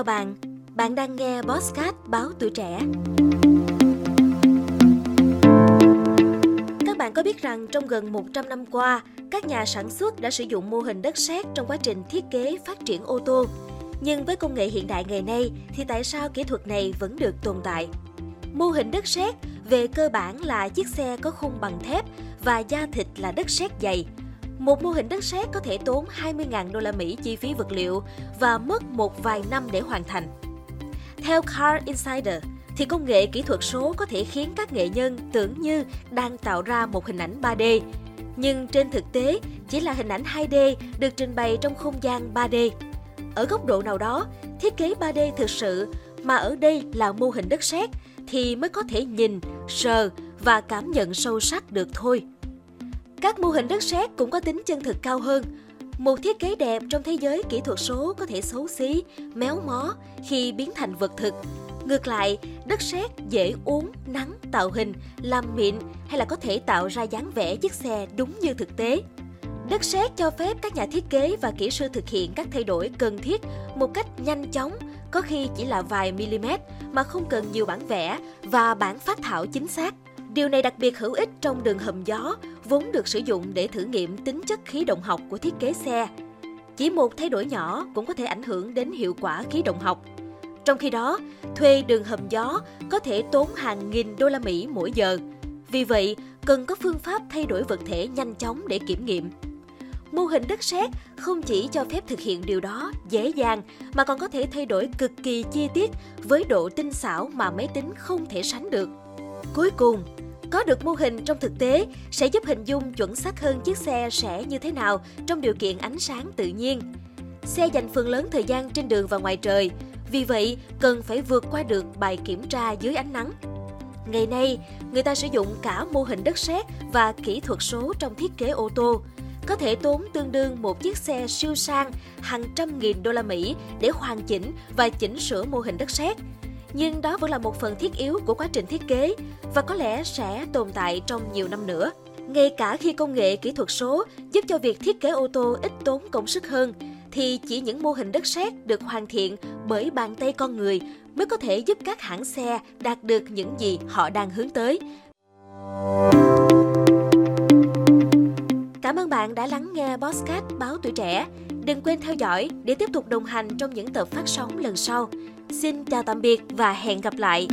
Chào bạn, bạn đang nghe Bosscat báo tuổi trẻ. Các bạn có biết rằng trong gần 100 năm qua, các nhà sản xuất đã sử dụng mô hình đất sét trong quá trình thiết kế phát triển ô tô. Nhưng với công nghệ hiện đại ngày nay thì tại sao kỹ thuật này vẫn được tồn tại? Mô hình đất sét về cơ bản là chiếc xe có khung bằng thép và da thịt là đất sét dày. Một mô hình đất sét có thể tốn 20.000 đô la Mỹ chi phí vật liệu và mất một vài năm để hoàn thành. Theo Car Insider, thì công nghệ kỹ thuật số có thể khiến các nghệ nhân tưởng như đang tạo ra một hình ảnh 3D. Nhưng trên thực tế, chỉ là hình ảnh 2D được trình bày trong không gian 3D. Ở góc độ nào đó, thiết kế 3D thực sự mà ở đây là mô hình đất sét thì mới có thể nhìn, sờ và cảm nhận sâu sắc được thôi. Các mô hình đất sét cũng có tính chân thực cao hơn. Một thiết kế đẹp trong thế giới kỹ thuật số có thể xấu xí, méo mó khi biến thành vật thực. Ngược lại, đất sét dễ uống, nắng, tạo hình, làm mịn hay là có thể tạo ra dáng vẻ chiếc xe đúng như thực tế. Đất sét cho phép các nhà thiết kế và kỹ sư thực hiện các thay đổi cần thiết một cách nhanh chóng, có khi chỉ là vài mm mà không cần nhiều bản vẽ và bản phát thảo chính xác. Điều này đặc biệt hữu ích trong đường hầm gió, vốn được sử dụng để thử nghiệm tính chất khí động học của thiết kế xe. Chỉ một thay đổi nhỏ cũng có thể ảnh hưởng đến hiệu quả khí động học. Trong khi đó, thuê đường hầm gió có thể tốn hàng nghìn đô la Mỹ mỗi giờ. Vì vậy, cần có phương pháp thay đổi vật thể nhanh chóng để kiểm nghiệm. Mô hình đất sét không chỉ cho phép thực hiện điều đó dễ dàng mà còn có thể thay đổi cực kỳ chi tiết với độ tinh xảo mà máy tính không thể sánh được. Cuối cùng, có được mô hình trong thực tế sẽ giúp hình dung chuẩn xác hơn chiếc xe sẽ như thế nào trong điều kiện ánh sáng tự nhiên. Xe dành phần lớn thời gian trên đường và ngoài trời, vì vậy cần phải vượt qua được bài kiểm tra dưới ánh nắng. Ngày nay, người ta sử dụng cả mô hình đất sét và kỹ thuật số trong thiết kế ô tô. Có thể tốn tương đương một chiếc xe siêu sang hàng trăm nghìn đô la Mỹ để hoàn chỉnh và chỉnh sửa mô hình đất sét nhưng đó vẫn là một phần thiết yếu của quá trình thiết kế và có lẽ sẽ tồn tại trong nhiều năm nữa. Ngay cả khi công nghệ kỹ thuật số giúp cho việc thiết kế ô tô ít tốn công sức hơn, thì chỉ những mô hình đất sét được hoàn thiện bởi bàn tay con người mới có thể giúp các hãng xe đạt được những gì họ đang hướng tới. Cảm ơn bạn đã lắng nghe Bosscat báo tuổi trẻ. Đừng quên theo dõi để tiếp tục đồng hành trong những tập phát sóng lần sau. Xin chào tạm biệt và hẹn gặp lại!